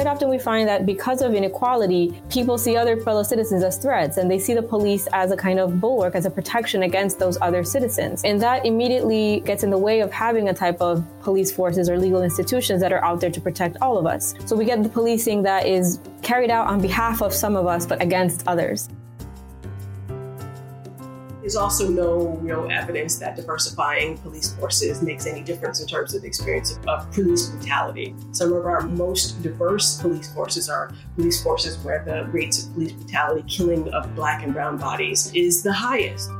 quite often we find that because of inequality, people see other fellow citizens as threats and they see the police as a kind of bulwark, as a protection against those other citizens. And that immediately gets in the way of having a type of police forces or legal institutions that are out there to protect all of us. So we get the policing that is carried out on behalf of some of us, but against others. There's also no real evidence that diversifying police forces makes any difference in terms of the experience of police brutality. Some of our most diverse police forces are police forces where the rates of police brutality, killing of black and brown bodies, is the highest.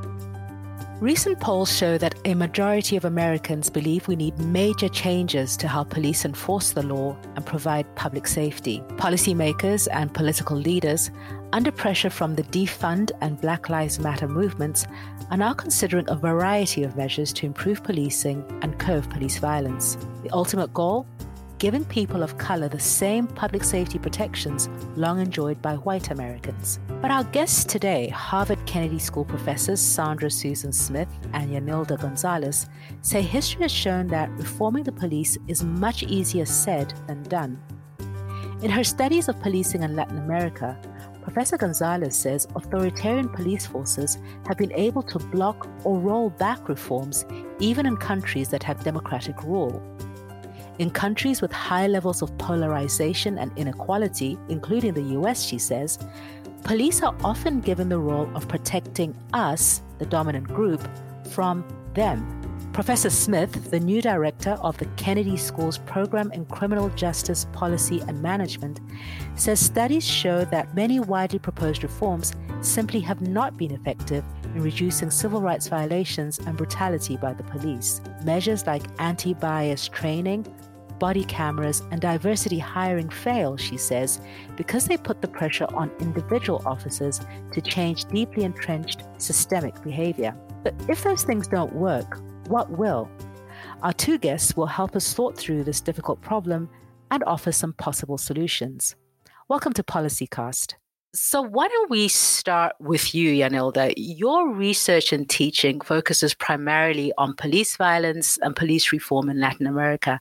Recent polls show that a majority of Americans believe we need major changes to how police enforce the law and provide public safety. Policymakers and political leaders, under pressure from the defund and Black Lives Matter movements, are now considering a variety of measures to improve policing and curb police violence. The ultimate goal? giving people of color the same public safety protections long enjoyed by white Americans. But our guests today, Harvard Kennedy School professors Sandra Susan Smith and Yanilda Gonzalez, say history has shown that reforming the police is much easier said than done. In her studies of policing in Latin America, Professor Gonzalez says authoritarian police forces have been able to block or roll back reforms even in countries that have democratic rule. In countries with high levels of polarization and inequality, including the US, she says, police are often given the role of protecting us, the dominant group, from them. Professor Smith, the new director of the Kennedy School's Program in Criminal Justice Policy and Management, says studies show that many widely proposed reforms simply have not been effective in reducing civil rights violations and brutality by the police. Measures like anti bias training, body cameras, and diversity hiring fail, she says, because they put the pressure on individual officers to change deeply entrenched systemic behavior. But if those things don't work, what will? Our two guests will help us sort through this difficult problem and offer some possible solutions. Welcome to Policycast. So, why don't we start with you, Yanilda? Your research and teaching focuses primarily on police violence and police reform in Latin America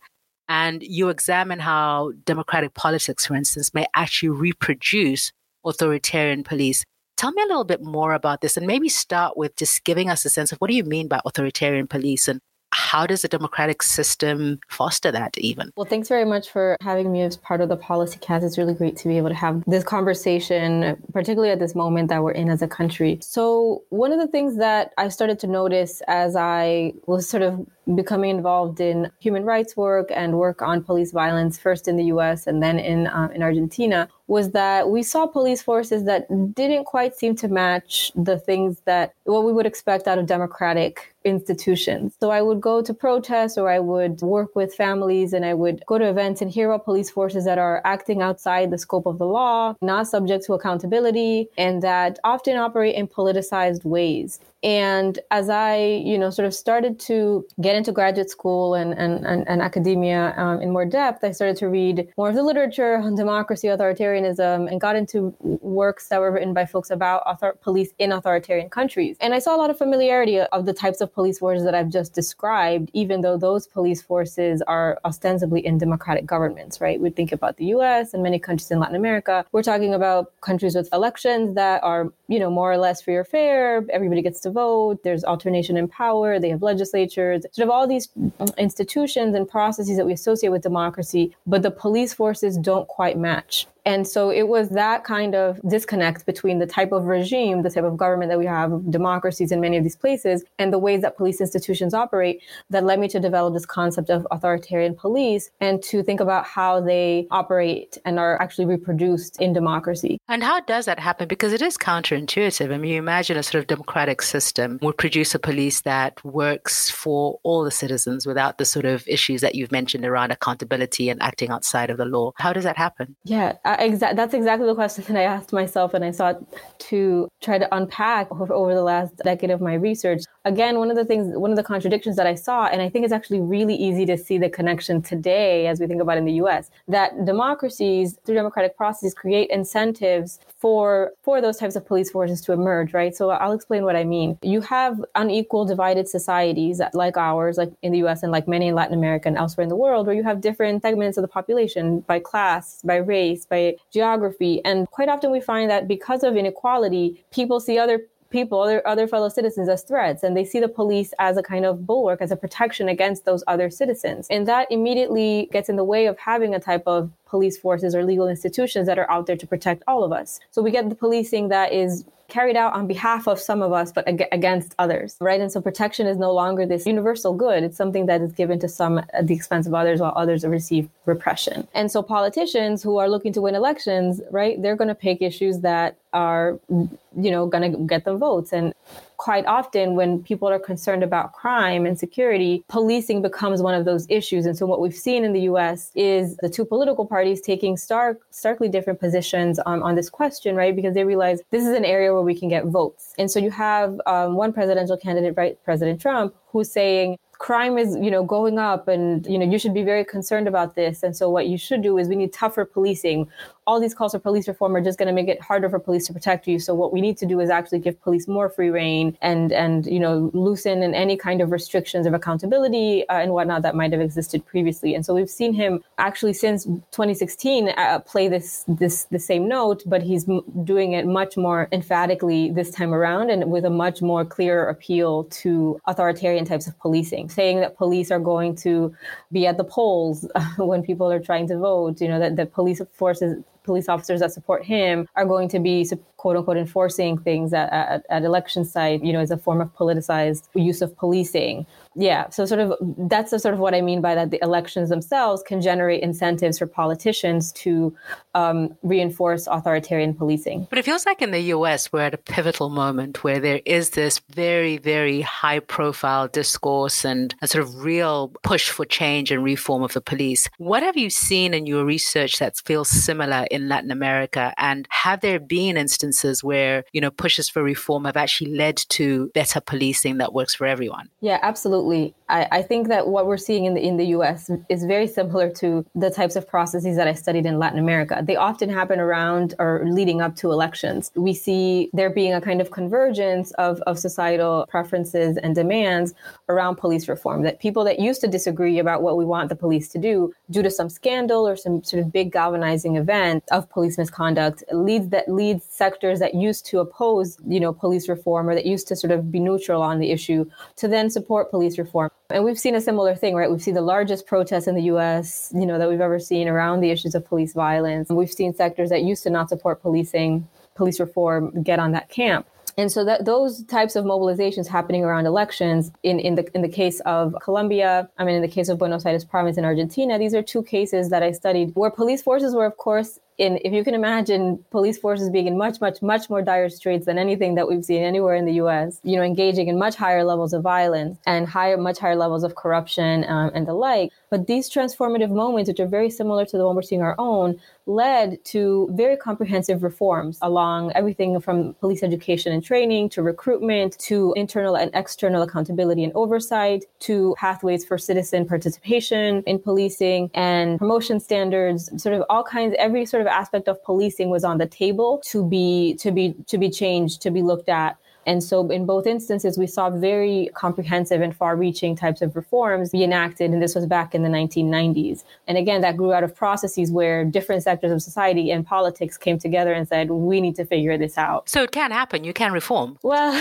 and you examine how democratic politics, for instance, may actually reproduce authoritarian police. Tell me a little bit more about this and maybe start with just giving us a sense of what do you mean by authoritarian police and how does a democratic system foster that even? Well, thanks very much for having me as part of the Policycast. It's really great to be able to have this conversation, particularly at this moment that we're in as a country. So, one of the things that I started to notice as I was sort of becoming involved in human rights work and work on police violence, first in the US and then in, uh, in Argentina, was that we saw police forces that didn't quite seem to match the things that what we would expect out of democratic institutions. So I would go to protests or I would work with families and I would go to events and hear about police forces that are acting outside the scope of the law, not subject to accountability, and that often operate in politicized ways. And as I, you know, sort of started to get into graduate school and, and, and, and academia um, in more depth, I started to read more of the literature on democracy, authoritarianism, and got into works that were written by folks about author- police in authoritarian countries. And I saw a lot of familiarity of the types of police forces that I've just described, even though those police forces are ostensibly in democratic governments, right? We think about the US and many countries in Latin America. We're talking about countries with elections that are, you know, more or less free or fair. Everybody gets to vote, there's alternation in power, they have legislatures, sort of all these uh, institutions and processes that we associate with democracy, but the police forces don't quite match. And so it was that kind of disconnect between the type of regime, the type of government that we have, democracies in many of these places, and the ways that police institutions operate that led me to develop this concept of authoritarian police and to think about how they operate and are actually reproduced in democracy. And how does that happen? Because it is counterintuitive. I mean, you imagine a sort of democratic system would produce a police that works for all the citizens without the sort of issues that you've mentioned around accountability and acting outside of the law. How does that happen? Yeah, that's exactly the question that I asked myself, and I sought to try to unpack over the last decade of my research. Again, one of the things, one of the contradictions that I saw, and I think it's actually really easy to see the connection today as we think about in the US, that democracies through democratic processes create incentives for for those types of police forces to emerge, right? So I'll explain what I mean. You have unequal divided societies like ours, like in the US and like many in Latin America and elsewhere in the world, where you have different segments of the population by class, by race, by geography. And quite often we find that because of inequality, people see other people, other, other fellow citizens as threats, and they see the police as a kind of bulwark, as a protection against those other citizens. And that immediately gets in the way of having a type of police forces or legal institutions that are out there to protect all of us. So we get the policing that is carried out on behalf of some of us, but ag- against others, right? And so protection is no longer this universal good. It's something that is given to some at the expense of others while others receive repression. And so politicians who are looking to win elections, right, they're going to pick issues that are, you know, going to get them votes. And quite often when people are concerned about crime and security, policing becomes one of those issues. And so what we've seen in the US is the two political parties taking stark, starkly different positions on, on this question, right? Because they realize this is an area where we can get votes. And so you have um, one presidential candidate, right, President Trump, who's saying, crime is you know going up and you know you should be very concerned about this and so what you should do is we need tougher policing all these calls for police reform are just going to make it harder for police to protect you. So what we need to do is actually give police more free reign and and you know loosen in any kind of restrictions of accountability uh, and whatnot that might have existed previously. And so we've seen him actually since 2016 uh, play this this the same note, but he's m- doing it much more emphatically this time around and with a much more clear appeal to authoritarian types of policing, saying that police are going to be at the polls when people are trying to vote. You know that the police forces police officers that support him are going to be quote unquote enforcing things at, at, at election site, you know, as a form of politicized use of policing. Yeah. So sort of that's sort of what I mean by that. The elections themselves can generate incentives for politicians to um, reinforce authoritarian policing. But it feels like in the US, we're at a pivotal moment where there is this very, very high profile discourse and a sort of real push for change and reform of the police. What have you seen in your research that feels similar in Latin America? And have there been instances where, you know, pushes for reform have actually led to better policing that works for everyone? Yeah, absolutely. I, I think that what we're seeing in the in the US is very similar to the types of processes that I studied in Latin America. They often happen around or leading up to elections. We see there being a kind of convergence of, of societal preferences and demands around police reform. That people that used to disagree about what we want the police to do due to some scandal or some sort of big galvanizing event of police misconduct leads that leads sectors that used to oppose, you know, police reform or that used to sort of be neutral on the issue to then support police reform. And we've seen a similar thing, right? We've seen the largest protests in the US, you know, that we've ever seen around the issues of police violence. We've seen sectors that used to not support policing, police reform get on that camp. And so that those types of mobilizations happening around elections in, in the in the case of Colombia, I mean in the case of Buenos Aires province in Argentina, these are two cases that I studied where police forces were of course in if you can imagine police forces being in much much much more dire straits than anything that we've seen anywhere in the US you know engaging in much higher levels of violence and higher much higher levels of corruption um, and the like. But these transformative moments which are very similar to the one we're seeing our own led to very comprehensive reforms along everything from police education and training to recruitment to internal and external accountability and oversight to pathways for citizen participation in policing and promotion standards sort of all kinds every sort of aspect of policing was on the table to be to be to be changed to be looked at and so, in both instances, we saw very comprehensive and far reaching types of reforms be enacted. And this was back in the 1990s. And again, that grew out of processes where different sectors of society and politics came together and said, we need to figure this out. So, it can happen. You can reform. Well,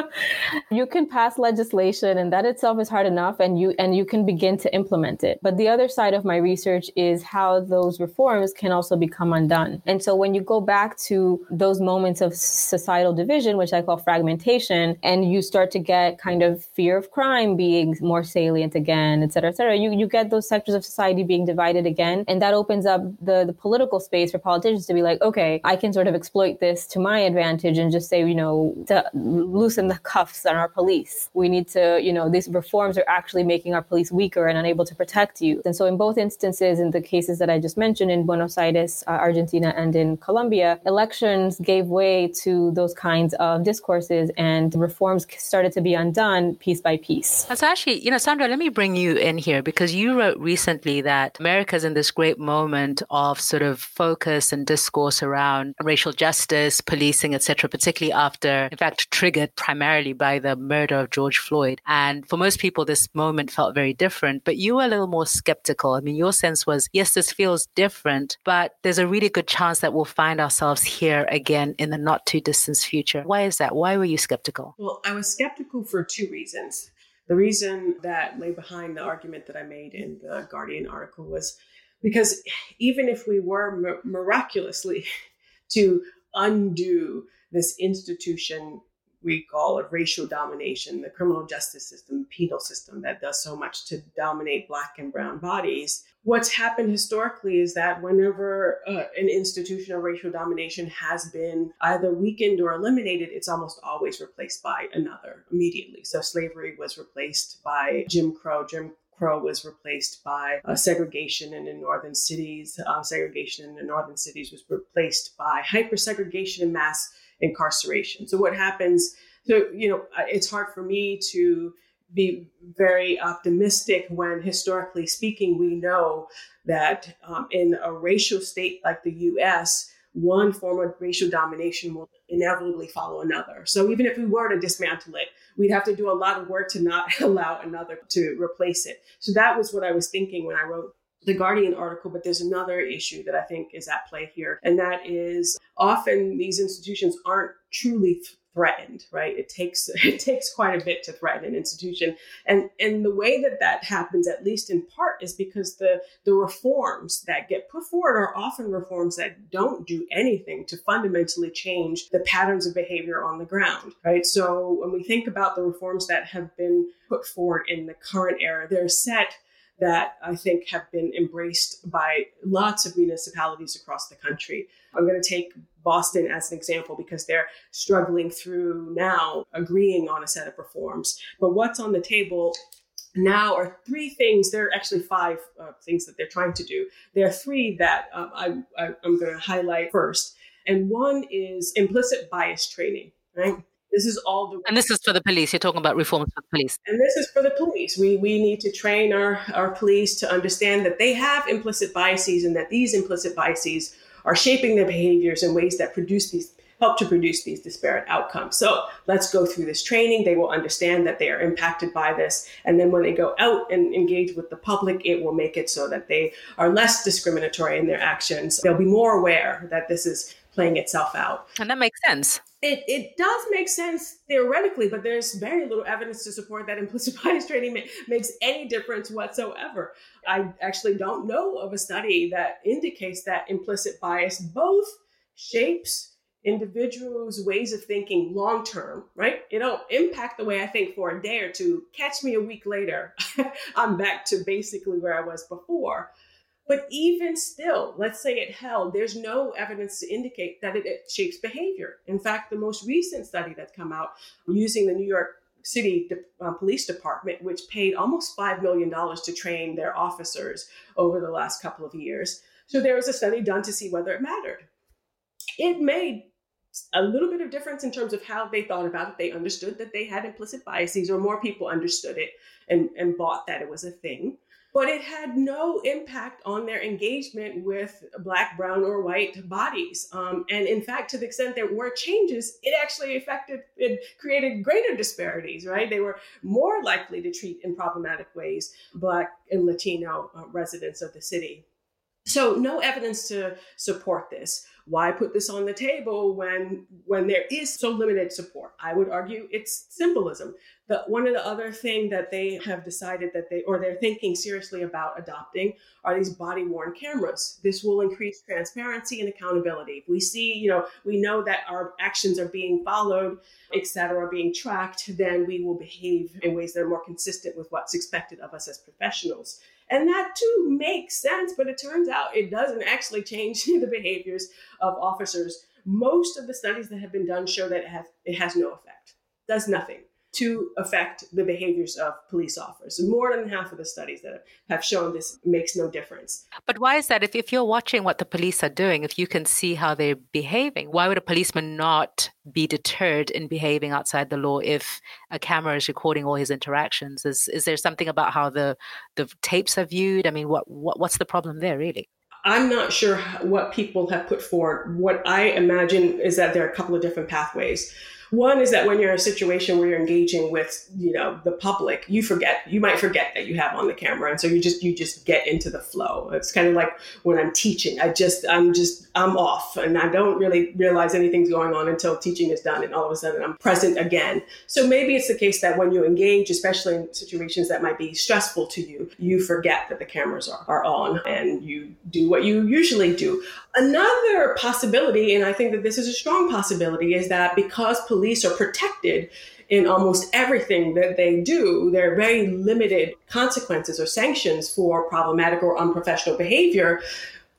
you can pass legislation, and that itself is hard enough, and you, and you can begin to implement it. But the other side of my research is how those reforms can also become undone. And so, when you go back to those moments of societal division, which I call fragmentation, and you start to get kind of fear of crime being more salient again, et cetera, et cetera. You, you get those sectors of society being divided again. And that opens up the, the political space for politicians to be like, okay, I can sort of exploit this to my advantage and just say, you know, to loosen the cuffs on our police. We need to, you know, these reforms are actually making our police weaker and unable to protect you. And so in both instances, in the cases that I just mentioned in Buenos Aires, uh, Argentina, and in Colombia, elections gave way to those kinds of discourses and reforms started to be undone piece by piece. That's actually, you know, Sandra, let me bring you in here because you wrote recently that America's in this great moment of sort of focus and discourse around racial justice, policing, etc., particularly after, in fact, triggered primarily by the murder of George Floyd. And for most people, this moment felt very different, but you were a little more skeptical. I mean, your sense was, yes, this feels different, but there's a really good chance that we'll find ourselves here again in the not too distant future. Why is that? Why were you skeptical? Well, I was skeptical for two reasons. The reason that lay behind the argument that I made in the Guardian article was because even if we were miraculously to undo this institution we call it racial domination, the criminal justice system, penal system that does so much to dominate Black and Brown bodies. What's happened historically is that whenever uh, an institution of racial domination has been either weakened or eliminated, it's almost always replaced by another immediately. So slavery was replaced by Jim Crow. Jim Crow was replaced by uh, segregation in the northern cities. Uh, segregation in the northern cities was replaced by hyper segregation and mass incarceration. So what happens? So you know, it's hard for me to be very optimistic when historically speaking we know that um, in a racial state like the US one form of racial domination will inevitably follow another. So even if we were to dismantle it, we'd have to do a lot of work to not allow another to replace it. So that was what I was thinking when I wrote the Guardian article, but there's another issue that I think is at play here, and that is often these institutions aren't truly threatened right? It takes it takes quite a bit to threaten an institution. And and the way that that happens at least in part is because the the reforms that get put forward are often reforms that don't do anything to fundamentally change the patterns of behavior on the ground right? So when we think about the reforms that have been put forward in the current era they're set that I think have been embraced by lots of municipalities across the country. I'm going to take Boston as an example because they're struggling through now agreeing on a set of reforms. But what's on the table now are three things. There are actually five uh, things that they're trying to do. There are three that um, I, I, I'm going to highlight first. And one is implicit bias training, right? This is all the and this is for the police. You're talking about reforms for the police, and this is for the police. We we need to train our our police to understand that they have implicit biases and that these implicit biases are shaping their behaviors in ways that produce these help to produce these disparate outcomes. So let's go through this training. They will understand that they are impacted by this. And then when they go out and engage with the public, it will make it so that they are less discriminatory in their actions. They'll be more aware that this is playing itself out. And that makes sense. It, it does make sense theoretically, but there's very little evidence to support that implicit bias training ma- makes any difference whatsoever. I actually don't know of a study that indicates that implicit bias both shapes individuals' ways of thinking long term, right? It'll impact the way I think for a day or two. Catch me a week later, I'm back to basically where I was before. But even still, let's say it held, there's no evidence to indicate that it, it shapes behavior. In fact, the most recent study that's come out using the New York City uh, Police Department, which paid almost $5 million to train their officers over the last couple of years. So there was a study done to see whether it mattered. It made a little bit of difference in terms of how they thought about it. They understood that they had implicit biases, or more people understood it and, and bought that it was a thing but it had no impact on their engagement with black, brown, or white bodies. Um, and in fact, to the extent there were changes, it actually affected, it created greater disparities, right? They were more likely to treat in problematic ways black and Latino uh, residents of the city. So, no evidence to support this why put this on the table when when there is so limited support? I would argue it's symbolism. The one of the other thing that they have decided that they or they're thinking seriously about adopting are these body worn cameras. This will increase transparency and accountability. If we see you know we know that our actions are being followed etc being tracked then we will behave in ways that are more consistent with what's expected of us as professionals and that too makes sense, but it turns out it doesn't actually change the behaviors of officers. Most of the studies that have been done show that it has, it has no effect, does nothing. To affect the behaviors of police officers. More than half of the studies that have shown this makes no difference. But why is that? If, if you're watching what the police are doing, if you can see how they're behaving, why would a policeman not be deterred in behaving outside the law if a camera is recording all his interactions? Is is there something about how the the tapes are viewed? I mean, what, what what's the problem there really? I'm not sure what people have put forward. What I imagine is that there are a couple of different pathways. One is that when you're in a situation where you're engaging with, you know, the public, you forget, you might forget that you have on the camera. And so you just, you just get into the flow. It's kind of like when I'm teaching, I just, I'm just, I'm off and I don't really realize anything's going on until teaching is done. And all of a sudden I'm present again. So maybe it's the case that when you engage, especially in situations that might be stressful to you, you forget that the cameras are, are on and you do what you usually do. Another possibility, and I think that this is a strong possibility, is that because police are protected in almost everything that they do, there are very limited consequences or sanctions for problematic or unprofessional behavior.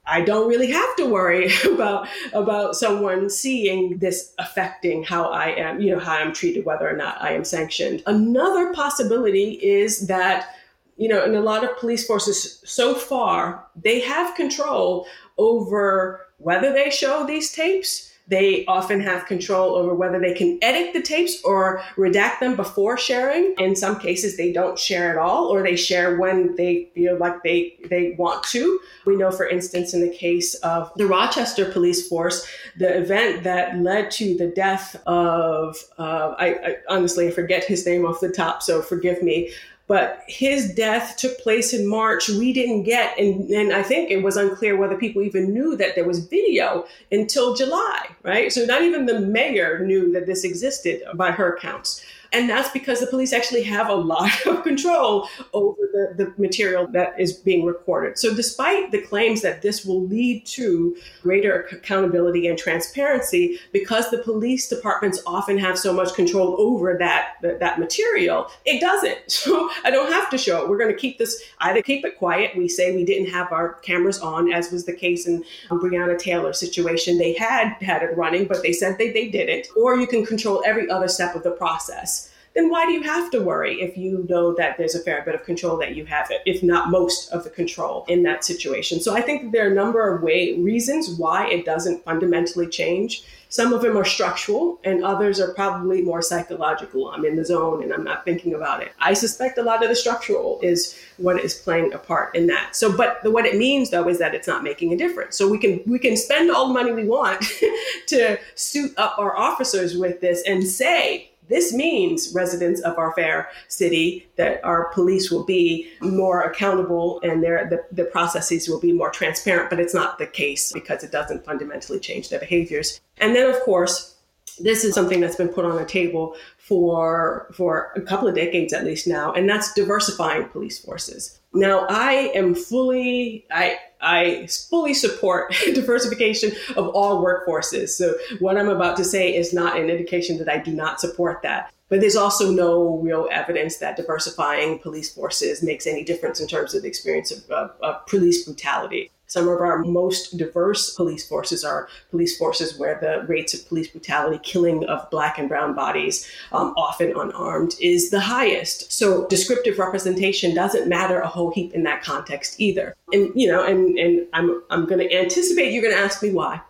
I don't really have to worry about about someone seeing this affecting how I am, you know, how I'm treated, whether or not I am sanctioned. Another possibility is that you know, in a lot of police forces so far, they have control over whether they show these tapes. They often have control over whether they can edit the tapes or redact them before sharing. In some cases, they don't share at all, or they share when they feel like they, they want to. We know, for instance, in the case of the Rochester police force, the event that led to the death of, uh, I, I honestly forget his name off the top, so forgive me, but his death took place in March. We didn't get, and, and I think it was unclear whether people even knew that there was video until July, right? So not even the mayor knew that this existed by her accounts. And that's because the police actually have a lot of control over the, the material that is being recorded. So, despite the claims that this will lead to greater accountability and transparency, because the police departments often have so much control over that, that, that material, it doesn't. So, I don't have to show it. We're going to keep this, either keep it quiet. We say we didn't have our cameras on, as was the case in um, Breonna Taylor situation. They had had it running, but they said they, they didn't. Or you can control every other step of the process then why do you have to worry if you know that there's a fair bit of control that you have if not most of the control in that situation? So I think there are a number of way reasons why it doesn't fundamentally change. Some of them are structural, and others are probably more psychological. I'm in the zone and I'm not thinking about it. I suspect a lot of the structural is what is playing a part in that. So, but the, what it means though is that it's not making a difference. So we can we can spend all the money we want to suit up our officers with this and say this means, residents of our fair city, that our police will be more accountable and their, the, the processes will be more transparent, but it's not the case because it doesn't fundamentally change their behaviors. And then, of course, this is something that's been put on the table for for a couple of decades at least now, and that's diversifying police forces. Now, I am fully I I fully support diversification of all workforces. So what I'm about to say is not an indication that I do not support that. But there's also no real evidence that diversifying police forces makes any difference in terms of the experience of, of, of police brutality. Some of our most diverse police forces are police forces where the rates of police brutality, killing of black and brown bodies, um, often unarmed, is the highest. So descriptive representation doesn't matter a whole heap in that context either. And you know, and and I'm I'm going to anticipate you're going to ask me why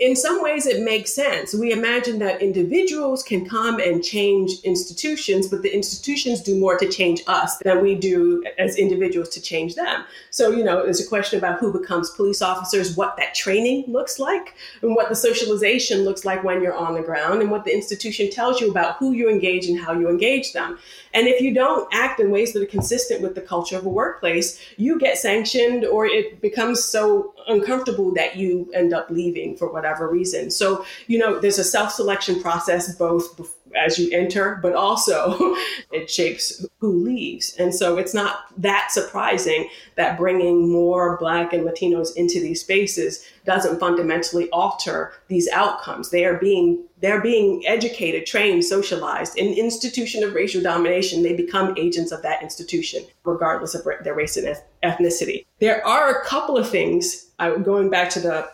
in some ways it makes sense. We imagine that individuals can come and change institutions, but the institutions do more to change us than we do as individuals to change them. So, you know, there's a question about who becomes police officers, what that training looks like, and what the socialization looks like when you're on the ground, and what the institution tells you about who you engage and how you engage them. And if you don't act in ways that are consistent with the culture of a workplace, you get sanctioned or it becomes so uncomfortable that you end up leaving for whatever reason. So, you know, there's a self selection process both as you enter, but also it shapes who leaves. And so it's not that surprising that bringing more Black and Latinos into these spaces doesn't fundamentally alter these outcomes. They are being they're being educated, trained, socialized in institution of racial domination. They become agents of that institution, regardless of their race and ethnicity. There are a couple of things, going back to the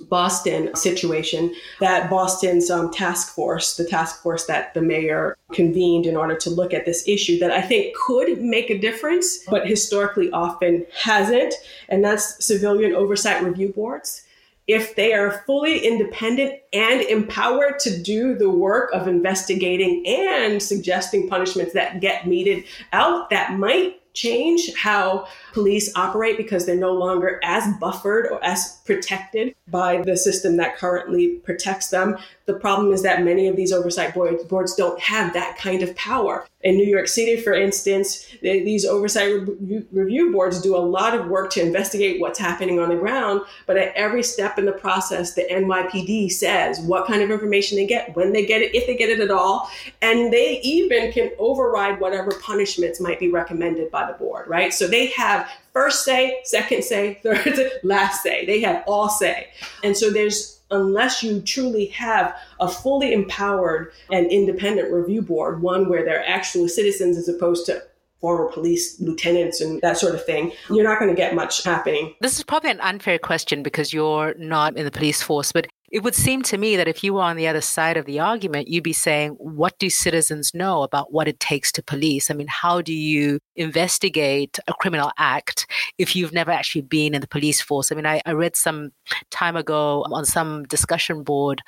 Boston situation, that Boston's um, task force, the task force that the mayor convened in order to look at this issue, that I think could make a difference, but historically often hasn't, and that's civilian oversight review boards. If they are fully independent and empowered to do the work of investigating and suggesting punishments that get meted out, that might change how police operate because they're no longer as buffered or as protected by the system that currently protects them. The problem is that many of these oversight boards don't have that kind of power. In New York City, for instance, these oversight review boards do a lot of work to investigate what's happening on the ground, but at every step in the process, the NYPD says what kind of information they get, when they get it, if they get it at all, and they even can override whatever punishments might be recommended by the board, right? So they have first say, second say, third last say. They have all say. And so there's unless you truly have a fully empowered and independent review board, one where they're actual citizens as opposed to former police lieutenants and that sort of thing, you're not going to get much happening. This is probably an unfair question because you're not in the police force, but it would seem to me that if you were on the other side of the argument, you'd be saying, what do citizens know about what it takes to police? I mean, how do you investigate a criminal act if you've never actually been in the police force? I mean, I, I read some time ago on some discussion board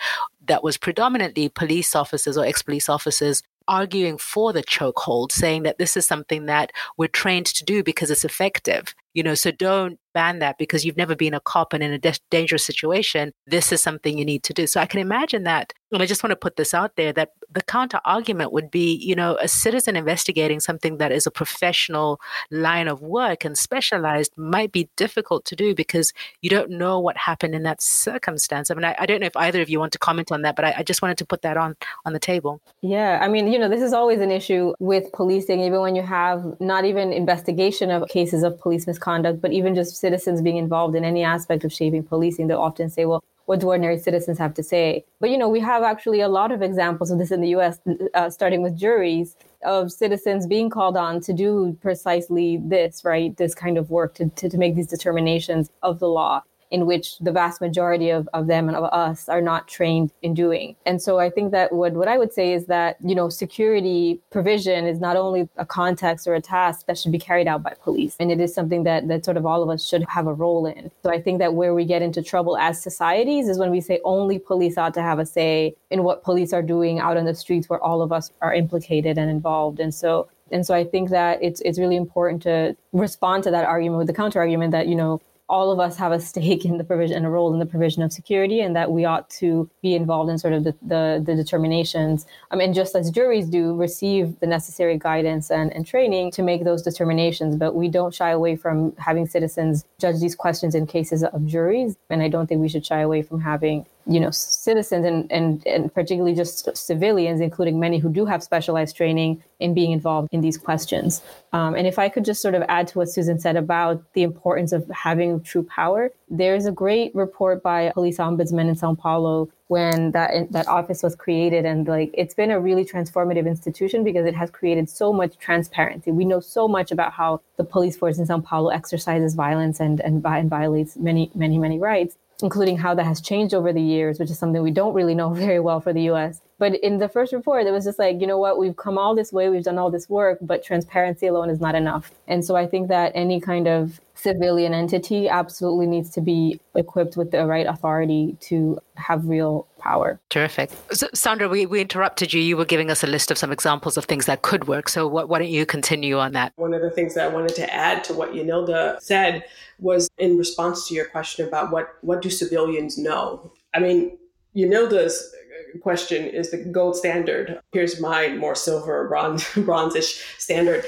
that was predominantly police officers or ex police officers arguing for the chokehold, saying that this is something that we're trained to do because it's effective. You know, so don't ban that because you've never been a cop and in a de- dangerous situation. This is something you need to do. So I can imagine that. And I just want to put this out there that the counter argument would be, you know, a citizen investigating something that is a professional line of work and specialized might be difficult to do because you don't know what happened in that circumstance. I mean, I, I don't know if either of you want to comment on that, but I, I just wanted to put that on on the table. Yeah, I mean, you know, this is always an issue with policing, even when you have not even investigation of cases of police misconduct misconduct, but even just citizens being involved in any aspect of shaping policing, they often say, well, what do ordinary citizens have to say? But, you know, we have actually a lot of examples of this in the US, uh, starting with juries of citizens being called on to do precisely this, right? This kind of work to, to, to make these determinations of the law in which the vast majority of, of them and of us are not trained in doing. And so I think that what, what I would say is that, you know, security provision is not only a context or a task that should be carried out by police. And it is something that, that sort of all of us should have a role in. So I think that where we get into trouble as societies is when we say only police ought to have a say in what police are doing out on the streets where all of us are implicated and involved. And so and so I think that it's it's really important to respond to that argument with the counter argument that you know all of us have a stake in the provision and a role in the provision of security and that we ought to be involved in sort of the, the, the determinations. I mean, just as juries do receive the necessary guidance and, and training to make those determinations but we don't shy away from having citizens judge these questions in cases of juries and i don't think we should shy away from having you know citizens and, and and particularly just civilians including many who do have specialized training in being involved in these questions. Um, and if i could just sort of add to what susan said about the importance of having true power there's a great report by police ombudsman in sao paulo when that that office was created. And like it's been a really transformative institution because it has created so much transparency. We know so much about how the police force in sao paulo exercises violence and and, and violates many many many rights including how that has changed over the years, which is something we don't really know very well for the US. But in the first report, it was just like, you know what, we've come all this way, we've done all this work, but transparency alone is not enough. And so I think that any kind of civilian entity absolutely needs to be equipped with the right authority to have real power. Terrific. So, Sandra, we, we interrupted you. You were giving us a list of some examples of things that could work. So what, why don't you continue on that? One of the things that I wanted to add to what Yanilda said was in response to your question about what, what do civilians know? I mean, Yanilda's question is the gold standard. Here's my more silver, bronze, bronzish standard.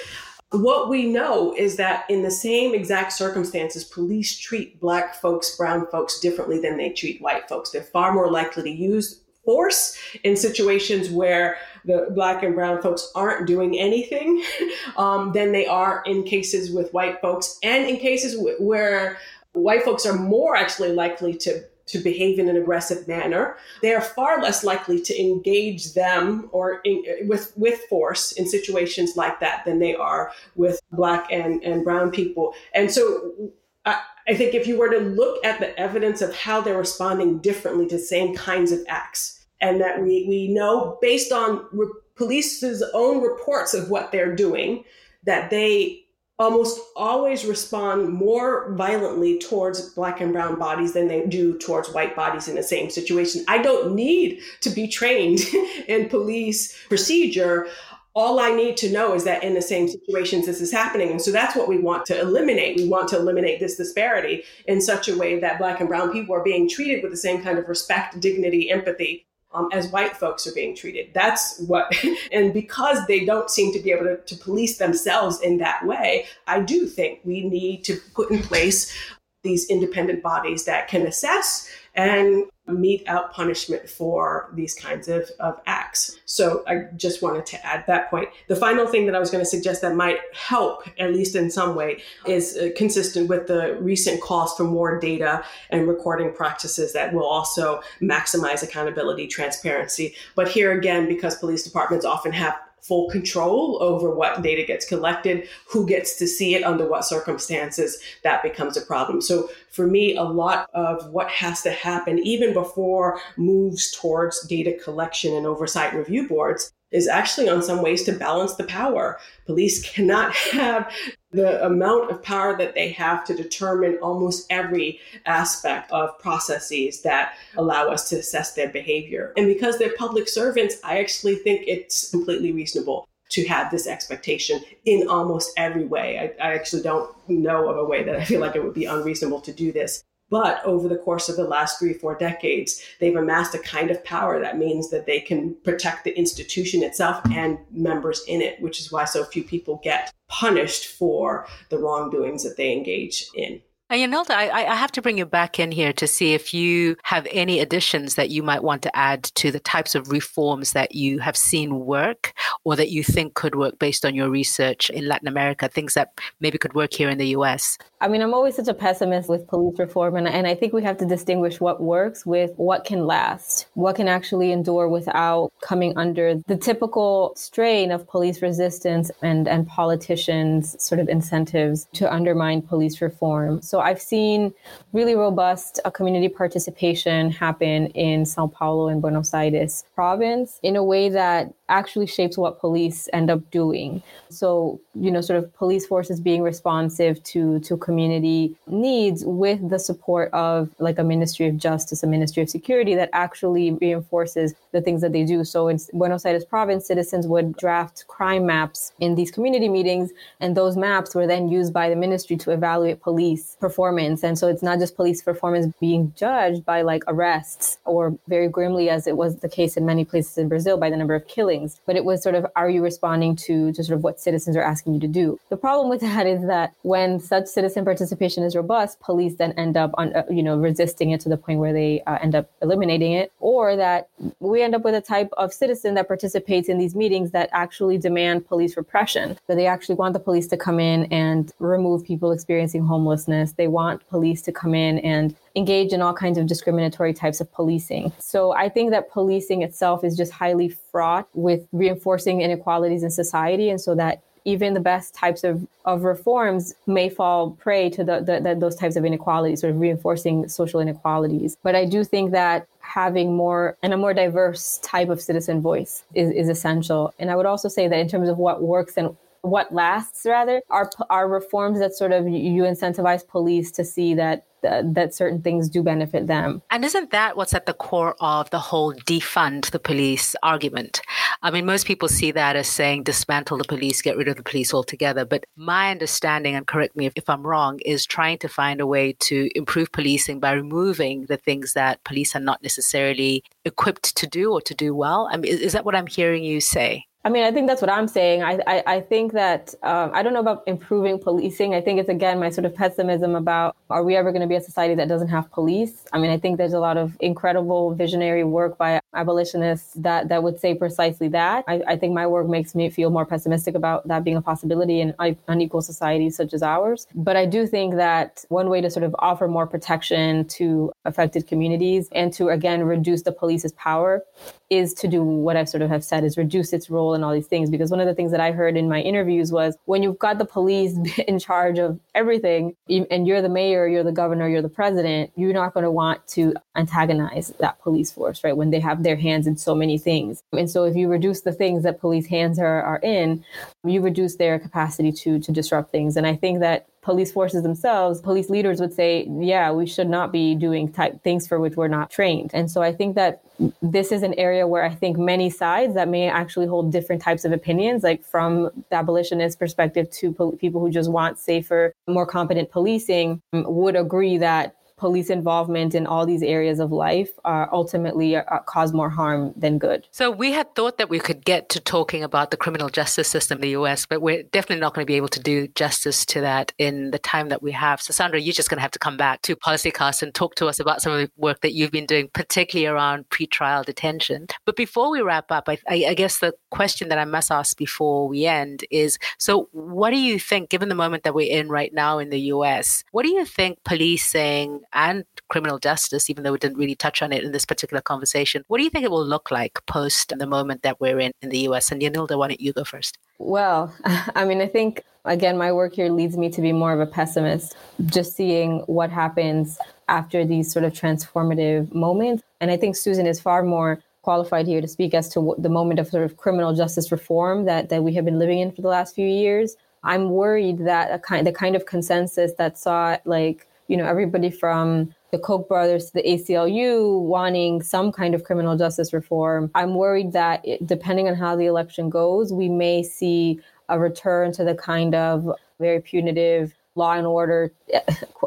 What we know is that in the same exact circumstances, police treat black folks, brown folks differently than they treat white folks. They're far more likely to use force in situations where the black and brown folks aren't doing anything um, than they are in cases with white folks and in cases w- where white folks are more actually likely to to behave in an aggressive manner. They are far less likely to engage them or in, with with force in situations like that than they are with black and, and brown people. And so I, I think if you were to look at the evidence of how they're responding differently to the same kinds of acts, and that we, we know based on re- police's own reports of what they're doing, that they almost always respond more violently towards black and brown bodies than they do towards white bodies in the same situation. I don't need to be trained in police procedure. All I need to know is that in the same situations this is happening. And so that's what we want to eliminate. We want to eliminate this disparity in such a way that black and brown people are being treated with the same kind of respect, dignity, empathy um, as white folks are being treated. That's what, and because they don't seem to be able to, to police themselves in that way, I do think we need to put in place these independent bodies that can assess and mete out punishment for these kinds of, of acts. So I just wanted to add that point. The final thing that I was going to suggest that might help, at least in some way, is uh, consistent with the recent calls for more data and recording practices that will also maximize accountability, transparency. But here again, because police departments often have full control over what data gets collected, who gets to see it, under what circumstances, that becomes a problem. So for me, a lot of what has to happen, even before moves towards data collection and oversight review boards, is actually on some ways to balance the power. Police cannot have the amount of power that they have to determine almost every aspect of processes that allow us to assess their behavior. And because they're public servants, I actually think it's completely reasonable to have this expectation in almost every way. I, I actually don't know of a way that I feel like it would be unreasonable to do this. But over the course of the last three, four decades, they've amassed a kind of power that means that they can protect the institution itself and members in it, which is why so few people get punished for the wrongdoings that they engage in. And Yanilda, I, I have to bring you back in here to see if you have any additions that you might want to add to the types of reforms that you have seen work or that you think could work based on your research in Latin America, things that maybe could work here in the US. I mean, I'm always such a pessimist with police reform, and, and I think we have to distinguish what works with what can last, what can actually endure without coming under the typical strain of police resistance and, and politicians' sort of incentives to undermine police reform. So I've seen really robust uh, community participation happen in Sao Paulo and Buenos Aires province in a way that actually shapes what police end up doing. So, you know, sort of police forces being responsive to to community needs with the support of like a Ministry of Justice, a Ministry of Security that actually reinforces the things that they do. So in Buenos Aires province, citizens would draft crime maps in these community meetings, and those maps were then used by the ministry to evaluate police performance. And so it's not just police performance being judged by like arrests or very grimly as it was the case in many places in Brazil by the number of killings but it was sort of, are you responding to, to sort of what citizens are asking you to do? The problem with that is that when such citizen participation is robust, police then end up on, uh, you know, resisting it to the point where they uh, end up eliminating it, or that we end up with a type of citizen that participates in these meetings that actually demand police repression, that they actually want the police to come in and remove people experiencing homelessness. They want police to come in and engage in all kinds of discriminatory types of policing. So I think that policing itself is just highly fraught with reinforcing inequalities in society. And so that even the best types of, of reforms may fall prey to the, the, the, those types of inequalities, sort of reinforcing social inequalities. But I do think that having more and a more diverse type of citizen voice is, is essential. And I would also say that in terms of what works and what lasts rather are are reforms that sort of you incentivize police to see that that, that certain things do benefit them. And isn't that what's at the core of the whole defund the police argument? I mean, most people see that as saying dismantle the police, get rid of the police altogether. But my understanding, and correct me if, if I'm wrong, is trying to find a way to improve policing by removing the things that police are not necessarily equipped to do or to do well. I mean, is, is that what I'm hearing you say? I mean, I think that's what I'm saying. I, I, I think that um, I don't know about improving policing. I think it's again my sort of pessimism about are we ever going to be a society that doesn't have police? I mean, I think there's a lot of incredible visionary work by abolitionists that, that would say precisely that. I, I think my work makes me feel more pessimistic about that being a possibility in unequal societies such as ours. But I do think that one way to sort of offer more protection to affected communities and to, again, reduce the police's power is to do what I sort of have said is reduce its role in all these things. Because one of the things that I heard in my interviews was when you've got the police in charge of everything and you're the mayor, you're the governor, you're the president, you're not going to want to antagonize that police force, right? When they have their hands in so many things. And so if you reduce the things that police hands are, are in, you reduce their capacity to to disrupt things. And I think that police forces themselves, police leaders would say, yeah, we should not be doing type things for which we're not trained. And so I think that this is an area where I think many sides that may actually hold different types of opinions, like from the abolitionist perspective to pol- people who just want safer, more competent policing, um, would agree that police involvement in all these areas of life ultimately uh, cause more harm than good. So we had thought that we could get to talking about the criminal justice system in the US, but we're definitely not going to be able to do justice to that in the time that we have. So Sandra, you're just going to have to come back to Policycast and talk to us about some of the work that you've been doing, particularly around pretrial detention. But before we wrap up, I, I guess the question that I must ask before we end is, so what do you think, given the moment that we're in right now in the US, what do you think policing and criminal justice, even though we didn't really touch on it in this particular conversation. What do you think it will look like post the moment that we're in in the US? And Yanilda, why don't you go first? Well, I mean, I think, again, my work here leads me to be more of a pessimist, just seeing what happens after these sort of transformative moments. And I think Susan is far more qualified here to speak as to the moment of sort of criminal justice reform that, that we have been living in for the last few years. I'm worried that a kind, the kind of consensus that saw like you know, everybody from the Koch brothers to the ACLU wanting some kind of criminal justice reform. I'm worried that it, depending on how the election goes, we may see a return to the kind of very punitive law and order,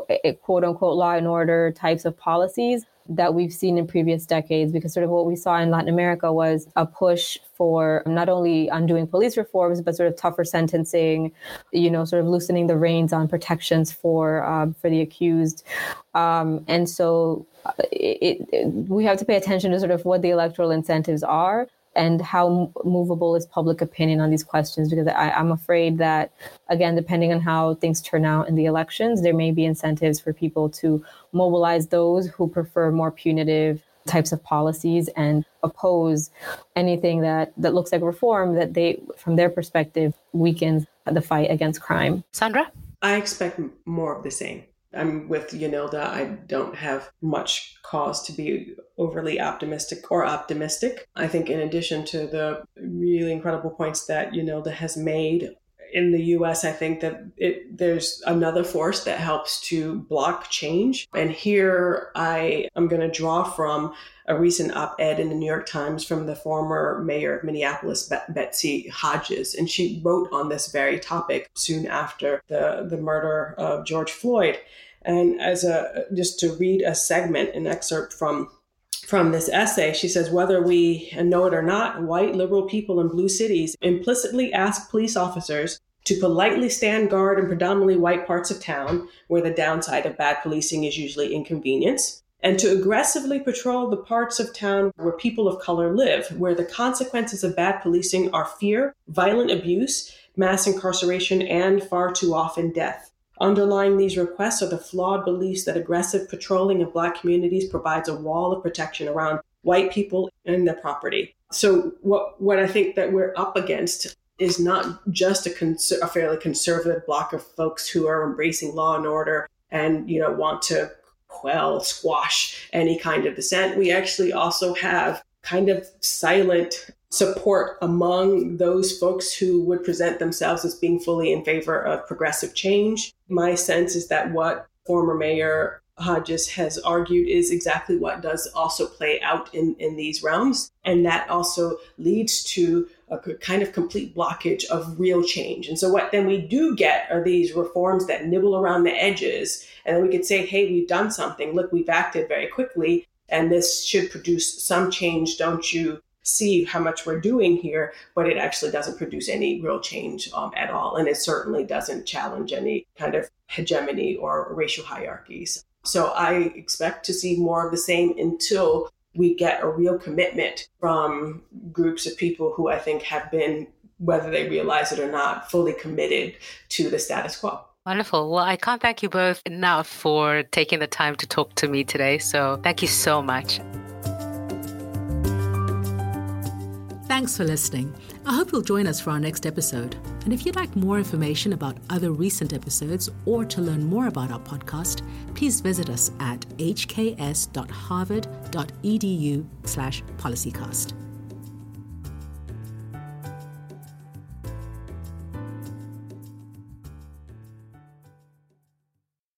eh, quote unquote, law and order types of policies that we've seen in previous decades because sort of what we saw in Latin America was a push for not only undoing police reforms but sort of tougher sentencing, you know, sort of loosening the reins on protections for um, for the accused, um, and so uh, it, it, we have to pay attention to sort of what the electoral incentives are and how movable is public opinion on these questions because I, am afraid that again depending on how things turn out in the elections there may be incentives for people to mobilize those who prefer more punitive types of policies and oppose anything that that looks like reform that they from their perspective weakens the fight against crime. Sandra? I expect more of the same I'm with Yanilda. I don't have much cause to be overly optimistic or optimistic. I think, in addition to the really incredible points that Yanilda has made in the US, I think that it, there's another force that helps to block change. And here I am going to draw from a recent op ed in the New York Times from the former mayor of Minneapolis, Betsy Hodges. And she wrote on this very topic soon after the, the murder of George Floyd. And as a just to read a segment, an excerpt from from this essay, she says, whether we know it or not, white liberal people in blue cities implicitly ask police officers to politely stand guard in predominantly white parts of town, where the downside of bad policing is usually inconvenience, and to aggressively patrol the parts of town where people of color live, where the consequences of bad policing are fear, violent abuse, mass incarceration, and far too often death. Underlying these requests are the flawed beliefs that aggressive patrolling of Black communities provides a wall of protection around white people and their property. So, what, what I think that we're up against is not just a, cons- a fairly conservative block of folks who are embracing law and order and you know want to quell, squash any kind of dissent. We actually also have kind of silent support among those folks who would present themselves as being fully in favor of progressive change. My sense is that what former Mayor Hodges has argued is exactly what does also play out in, in these realms. And that also leads to a kind of complete blockage of real change. And so, what then we do get are these reforms that nibble around the edges. And then we could say, hey, we've done something. Look, we've acted very quickly. And this should produce some change, don't you see how much we're doing here, but it actually doesn't produce any real change um, at all. And it certainly doesn't challenge any kind of hegemony or racial hierarchies. So I expect to see more of the same until we get a real commitment from groups of people who I think have been, whether they realize it or not, fully committed to the status quo. Wonderful. Well, I can't thank you both enough for taking the time to talk to me today. So thank you so much. Thanks for listening. I hope you'll join us for our next episode. And if you'd like more information about other recent episodes or to learn more about our podcast, please visit us at hks.harvard.edu slash policycast.